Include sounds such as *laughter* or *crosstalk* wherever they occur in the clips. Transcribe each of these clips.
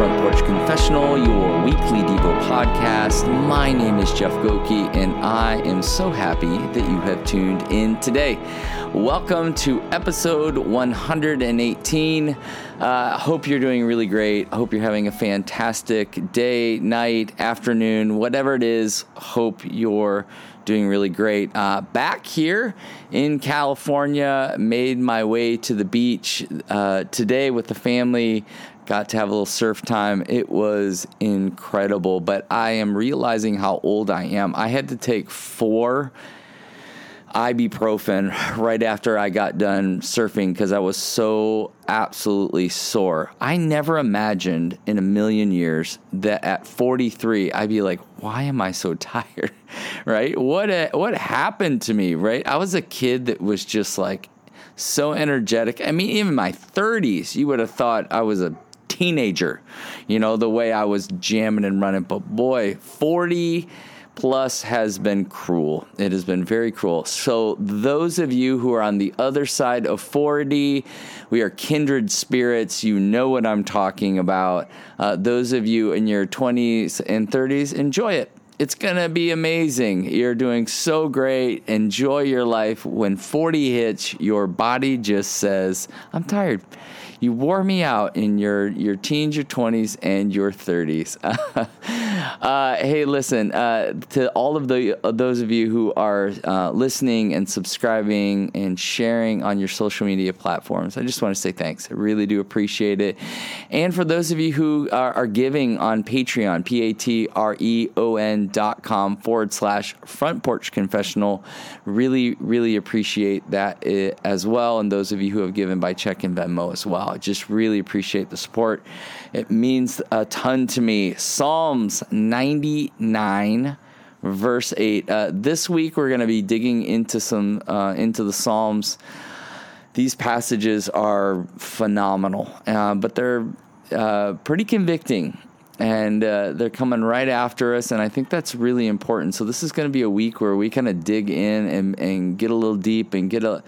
Front Porch Confessional, your weekly Devo podcast. My name is Jeff Goki, and I am so happy that you have tuned in today. Welcome to episode 118. I uh, hope you're doing really great. I hope you're having a fantastic day, night, afternoon, whatever it is. Hope you're doing really great. Uh, back here in California, made my way to the beach uh, today with the family. Got to have a little surf time. It was incredible, but I am realizing how old I am. I had to take four ibuprofen right after I got done surfing because I was so absolutely sore. I never imagined in a million years that at 43 I'd be like, why am I so *laughs* tired? right? What a, what happened to me, right? I was a kid that was just like so energetic. I mean, even my 30s, you would have thought I was a teenager, you know, the way I was jamming and running. But boy, 40 plus has been cruel. It has been very cruel. So, those of you who are on the other side of 40, we are kindred spirits. You know what I'm talking about. Uh, those of you in your 20s and 30s, enjoy it. It's going to be amazing. You're doing so great. Enjoy your life. When 40 hits, your body just says, I'm tired you wore me out in your your teens, your twenties, and your thirties. *laughs* uh, hey, listen uh, to all of the uh, those of you who are uh, listening and subscribing and sharing on your social media platforms. I just want to say thanks. I really do appreciate it. And for those of you who are, are giving on Patreon, p a t r e o n dot com forward slash front porch confessional, really really appreciate that uh, as well. And those of you who have given by check and Venmo as well. Just really appreciate the support. It means a ton to me. Psalms 99 verse 8 uh, this week we're going to be digging into some uh, into the psalms. These passages are phenomenal uh, but they're uh, pretty convicting and uh, they're coming right after us and i think that's really important. So this is going to be a week where we kind of dig in and, and get a little deep and get a,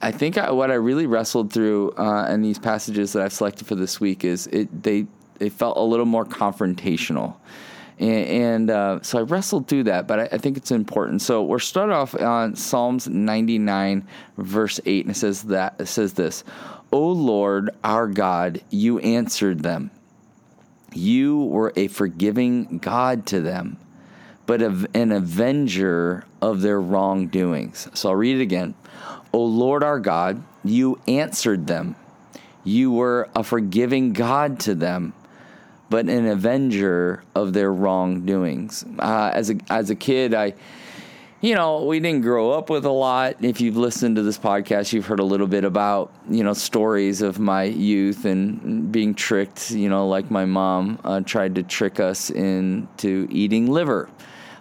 I, think I, what I really wrestled through uh, in these passages that I've selected for this week is it they they felt a little more confrontational. And, and uh, so I wrestled through that, but I, I, think it's important. So we're start off on Psalms 99, verse 8, and it says that it says this: "O Lord, our God, you answered them. You were a forgiving God to them, but an avenger of their wrongdoings." So I'll read it again. O Lord our God, you answered them. You were a forgiving God to them, but an avenger of their wrongdoings. Uh, as a as a kid, I, you know, we didn't grow up with a lot. If you've listened to this podcast, you've heard a little bit about you know stories of my youth and being tricked. You know, like my mom uh, tried to trick us into eating liver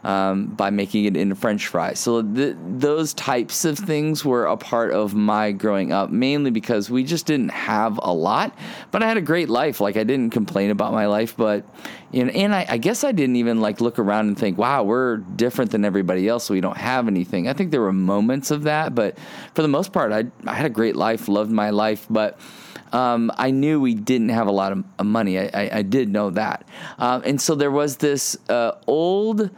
um, by making it into French fries. So th- those types of things were a part of my growing up, mainly because we just didn't have a lot. But I had a great life. Like I didn't complain about my life, but you know, and I, I guess I didn't even like look around and think, wow, we're different than everybody else. So we don't have anything. I think there were moments of that, but for the most part, I, I had a great life, loved my life, but. Um, I knew we didn't have a lot of money. I, I, I did know that. Um, and so there was this uh, old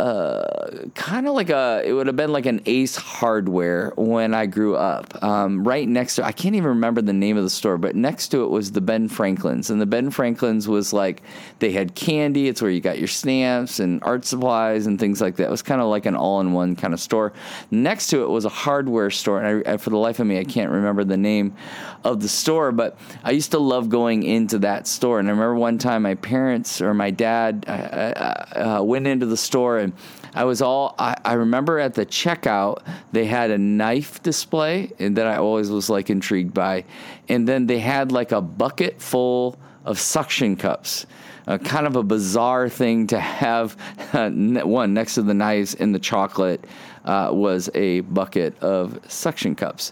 uh, kind of like a it would have been like an Ace Hardware when I grew up. Um, right next to I can't even remember the name of the store, but next to it was the Ben Franklin's, and the Ben Franklin's was like they had candy. It's where you got your stamps and art supplies and things like that. It was kind of like an all-in-one kind of store. Next to it was a hardware store, and I, I, for the life of me, I can't remember the name of the store, but I used to love going into that store. And I remember one time my parents or my dad uh, uh, uh went into the store and I was all I, I, remember at the checkout they had a knife display and that I always was like intrigued by, and then they had like a bucket full of suction cups. Uh, kind of a bizarre thing to have. *laughs* Uh, one next to the knives and the chocolate uh, was a bucket of suction cups.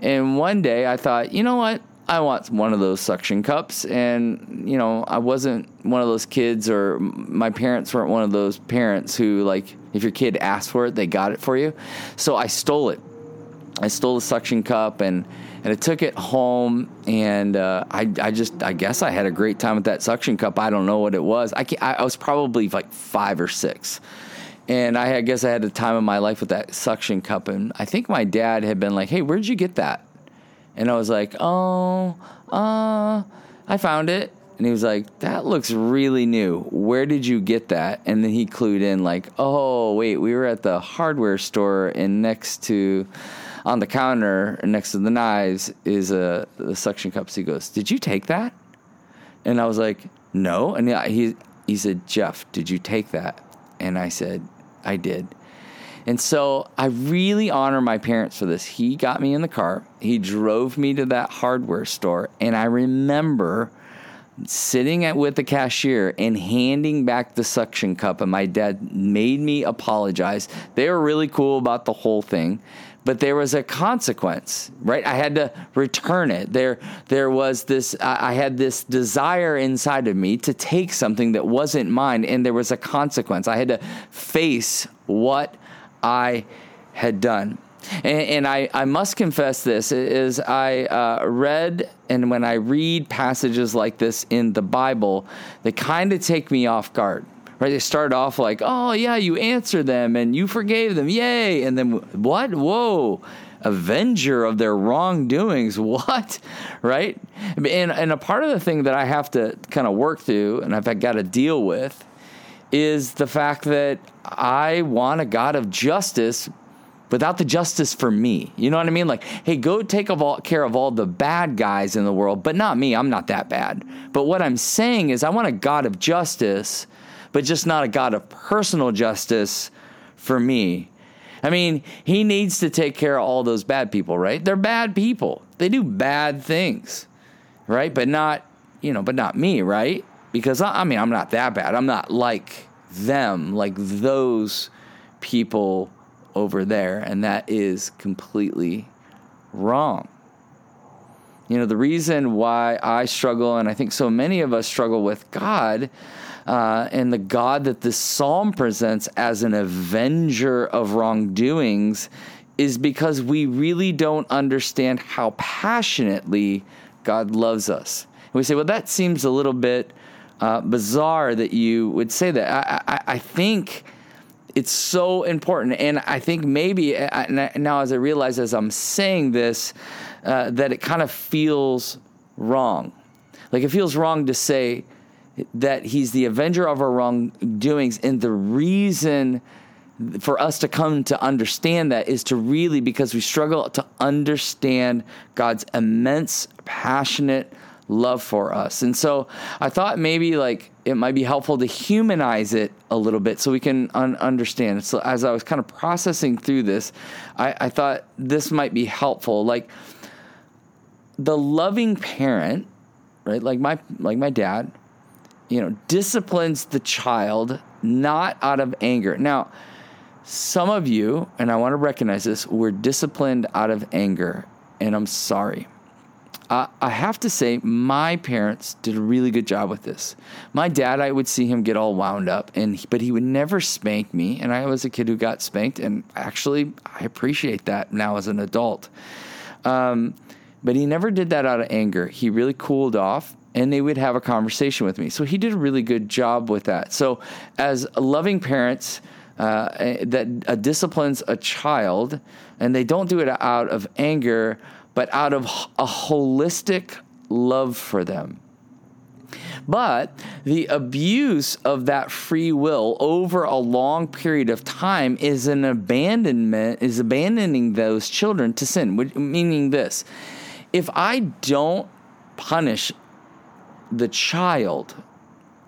And one day I thought, you know what? I want one of those suction cups. And, you know, I wasn't one of those kids, or my parents weren't one of those parents who, like, if your kid asked for it, they got it for you. So I stole it. I stole the suction cup and and I took it home and uh, I I just I guess I had a great time with that suction cup. I don't know what it was. I I, was probably like five or six. And I, I guess I had the time of my life with that suction cup. And I think my dad had been like, "Hey, where'd you get that?" And I was like, "Oh, uh, I found it." And he was like, "That looks really new. Where did you get that?" And then he clued in, like, "Oh, wait, we were at the hardware store, and next to, on the counter next to the knives is a the suction cups." He goes, "Did you take that?" And I was like, "No." And he he said, "Jeff, did you take that?" And I said, I did. And so I really honor my parents for this. He got me in the car, he drove me to that hardware store, and I remember sitting at with the cashier and handing back the suction cup and my dad made me apologize. They were really cool about the whole thing, but there was a consequence, right? I had to return it. There there was this I had this desire inside of me to take something that wasn't mine and there was a consequence. I had to face what I had done. And, and I, I must confess this is I uh, read and when I read passages like this in the Bible, they kind of take me off guard. Right? They start off like, "Oh yeah, you answered them and you forgave them, yay!" And then what? Whoa! avenger of their wrongdoings. *laughs* What? Right? And, and a part of the thing that I have to kind of work through and I've got to deal with is the fact that I want a God of justice without the justice for me. You know what I mean? Like, hey, go take of all, care of all the bad guys in the world, but not me. I'm not that bad. But what I'm saying is, I want a God of justice, but just not a God of personal justice for me. I mean, he needs to take care of all those bad people, right? They're bad people. They do bad things, right? But not, you know, but not me, right? Because I, I mean, I'm not that bad. I'm not like them, like those people over there, and that is completely wrong. You know, the reason why I struggle, and I think so many of us struggle with God, uh, and the God that this psalm presents as an avenger of wrongdoings, is because we really don't understand how passionately God loves us. And we say, well, that seems a little bit uh, bizarre that you would say that. I, I, I think it's so important. And I think maybe now, as I realize as I'm saying this, uh, that it kind of feels wrong. Like it feels wrong to say that he's the avenger of our wrongdoings. And the reason for us to come to understand that is to really, because we struggle to understand God's immense, passionate, love for us. And so I thought maybe like it might be helpful to humanize it a little bit so we can un- understand. So as I was kind of processing through this, I, I thought this might be helpful. Like the loving parent, right? Like my like my dad, you know, disciplines the child not out of anger. Now, some of you, and I want to recognize this, were disciplined out of anger, and I'm sorry. Uh, I have to say, my parents did a really good job with this. My dad, I would see him get all wound up, and but he would never spank me. And I was a kid who got spanked, and actually, I appreciate that now as an adult. Um, but he never did that out of anger. He really cooled off, and they would have a conversation with me. So he did a really good job with that. So, as loving parents, uh, eh, that uh, disciplines a child, and they don't do it out of anger but out of a holistic love for them. But the abuse of that free will over a long period of time is an abandonment, is abandoning those children to sin. Meaning this if I don't punish the child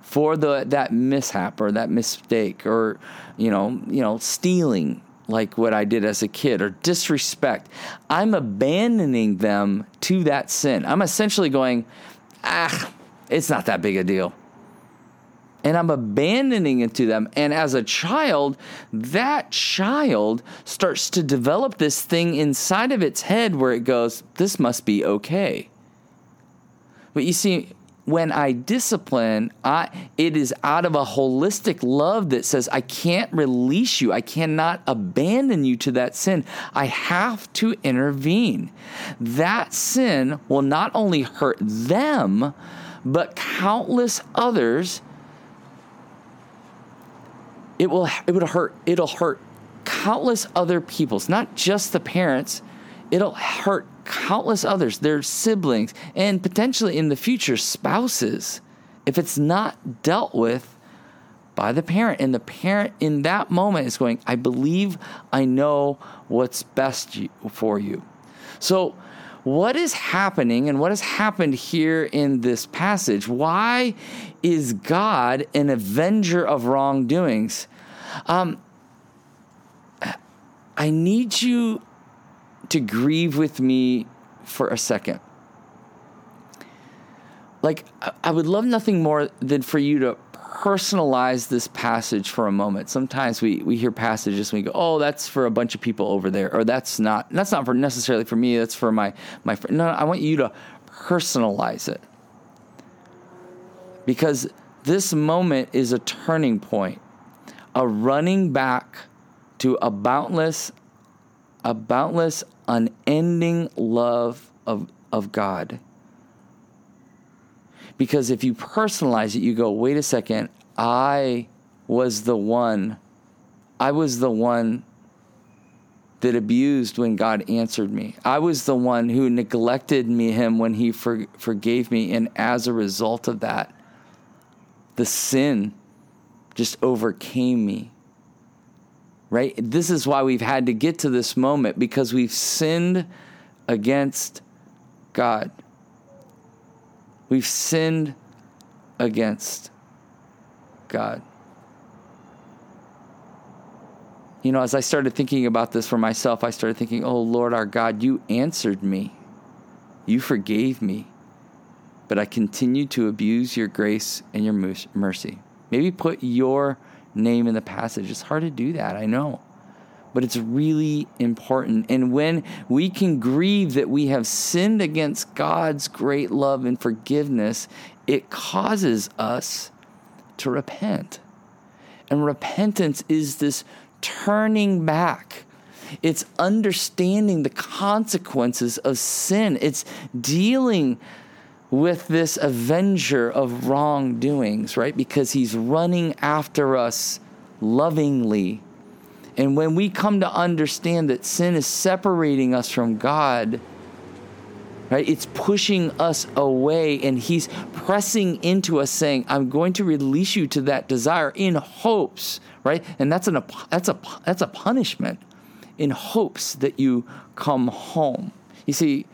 for the that mishap or that mistake or you know you know stealing like what I did as a kid or disrespect, I'm abandoning them to that sin. I'm essentially going, ah, it's not that big a deal. And I'm abandoning it to them. And as a child, that child starts to develop this thing inside of its head where it goes, this must be okay. But you see, when I discipline, I, it is out of a holistic love that says, I can't release you. I cannot abandon you to that sin. I have to intervene. That sin will not only hurt them, but countless others. It will, it would hurt, it'll hurt countless other people's, not just the parents. It'll hurt countless others, their siblings, and potentially in the future, spouses, if it's not dealt with by the parent. And the parent in that moment is going, I believe I know what's best for you. So, what is happening and what has happened here in this passage? Why is God an avenger of wrongdoings? Um, I need you to grieve with me for a second. Like, I would love nothing more than for you to personalize this passage for a moment. Sometimes we, we hear passages and we go, "Oh, that's for a bunch of people over there," or "That's not that's not for necessarily for me. That's for my my friend." No, I want you to personalize it because this moment is a turning point, a running back to a boundless, a boundless, unending love of, of God. Because if you personalize it, you go, wait a second, I was the one, I was the one that abused when God answered me. I was the one who neglected me him when he for, forgave me and as a result of that the sin just overcame me right? This is why we've had to get to this moment because we've sinned against God. We've sinned against God. You know, as I started thinking about this for myself, I started thinking, oh, Lord our God, you answered me. You forgave me. But I continued to abuse your grace and your mercy. Maybe put your name in the passage. It's hard to do that, I know. But it's really important. And when we can grieve that we have sinned against God's great love and forgiveness, it causes us to repent. And repentance is this turning back. It's understanding the consequences of sin. It's dealing with this avenger of wrongdoings, right? Because he's running after us lovingly. And when we come to understand that sin is separating us from God, right? It's pushing us away and he's pressing into us saying, "I'm going to release you to that desire in hopes," right? And that's an that's a that's a punishment in hopes that you come home. You see,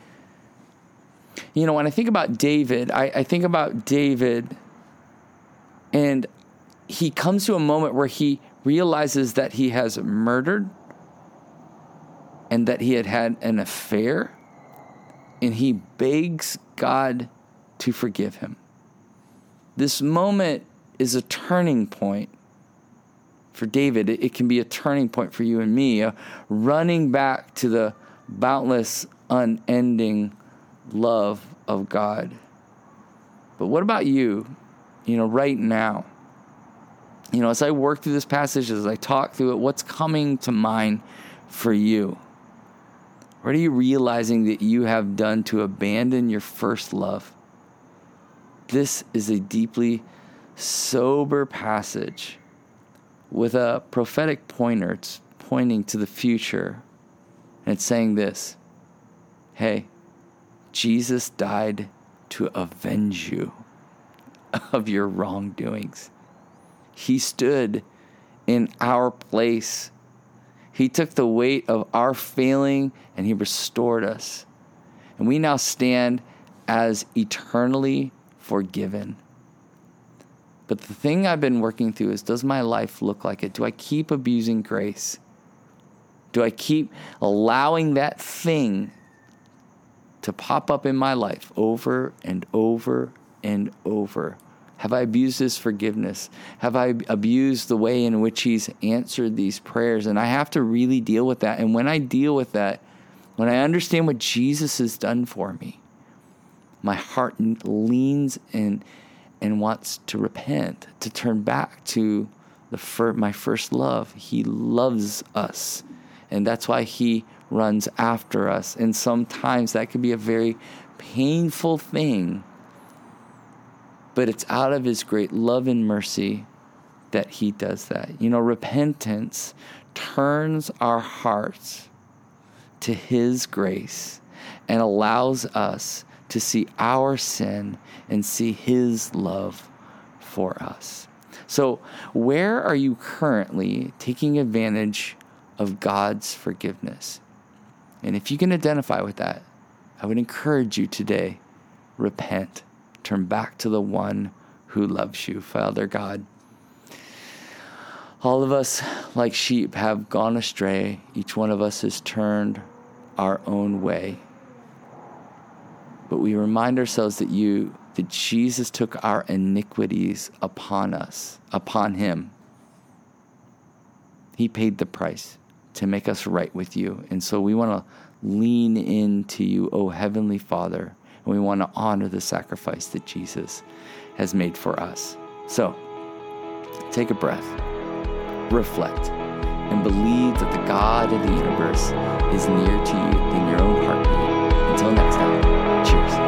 you know, when I think about David, I, I think about David and he comes to a moment where he realizes that he has murdered and that he had had an affair and he begs God to forgive him. This moment is a turning point for David. It, can be a turning point for you and me, running back to the boundless, unending love of God. But what about you, you know, right now? You know, as I work through this passage, as I talk through it, what's coming to mind for you? What are you realizing that you have done to abandon your first love? This is a deeply sober passage with a prophetic pointer. It's pointing to the future. And it's saying this Hey, Jesus died to avenge you *laughs* of your wrongdoings. He stood in our place. He took the weight of our failing and He restored us. And we now stand as eternally forgiven. But the thing I've been working through is does my life look like it? Do I keep abusing grace? Do I keep allowing that thing to pop up in my life over and over and over? Have I abused his forgiveness? Have I abused the way in which he's answered these prayers? And I have to really deal with that. And when I deal with that, when I understand what Jesus has done for me, my heart leans in and wants to repent, to turn back to the fir- my first love. He loves us. And that's why he runs after us. And sometimes that can be a very painful thing. But it's out of his great love and mercy that he does that. You know, repentance turns our hearts to his grace and allows us to see our sin and see his love for us. So, where are you currently taking advantage of God's forgiveness? And if you can identify with that, I would encourage you today repent, turn back to the one who loves you, Father God. All of us, like sheep, have gone astray. Each one of us has turned our own way. But we remind ourselves that you, that Jesus took our iniquities upon us, upon him. He paid the price to make us right with you. And so we want to lean into you, O Heavenly Father, and we want to honor the sacrifice that Jesus has made for us. So take a breath, reflect, and believe that the God of the universe is near to you in your own heartbeat. Until next time, cheers.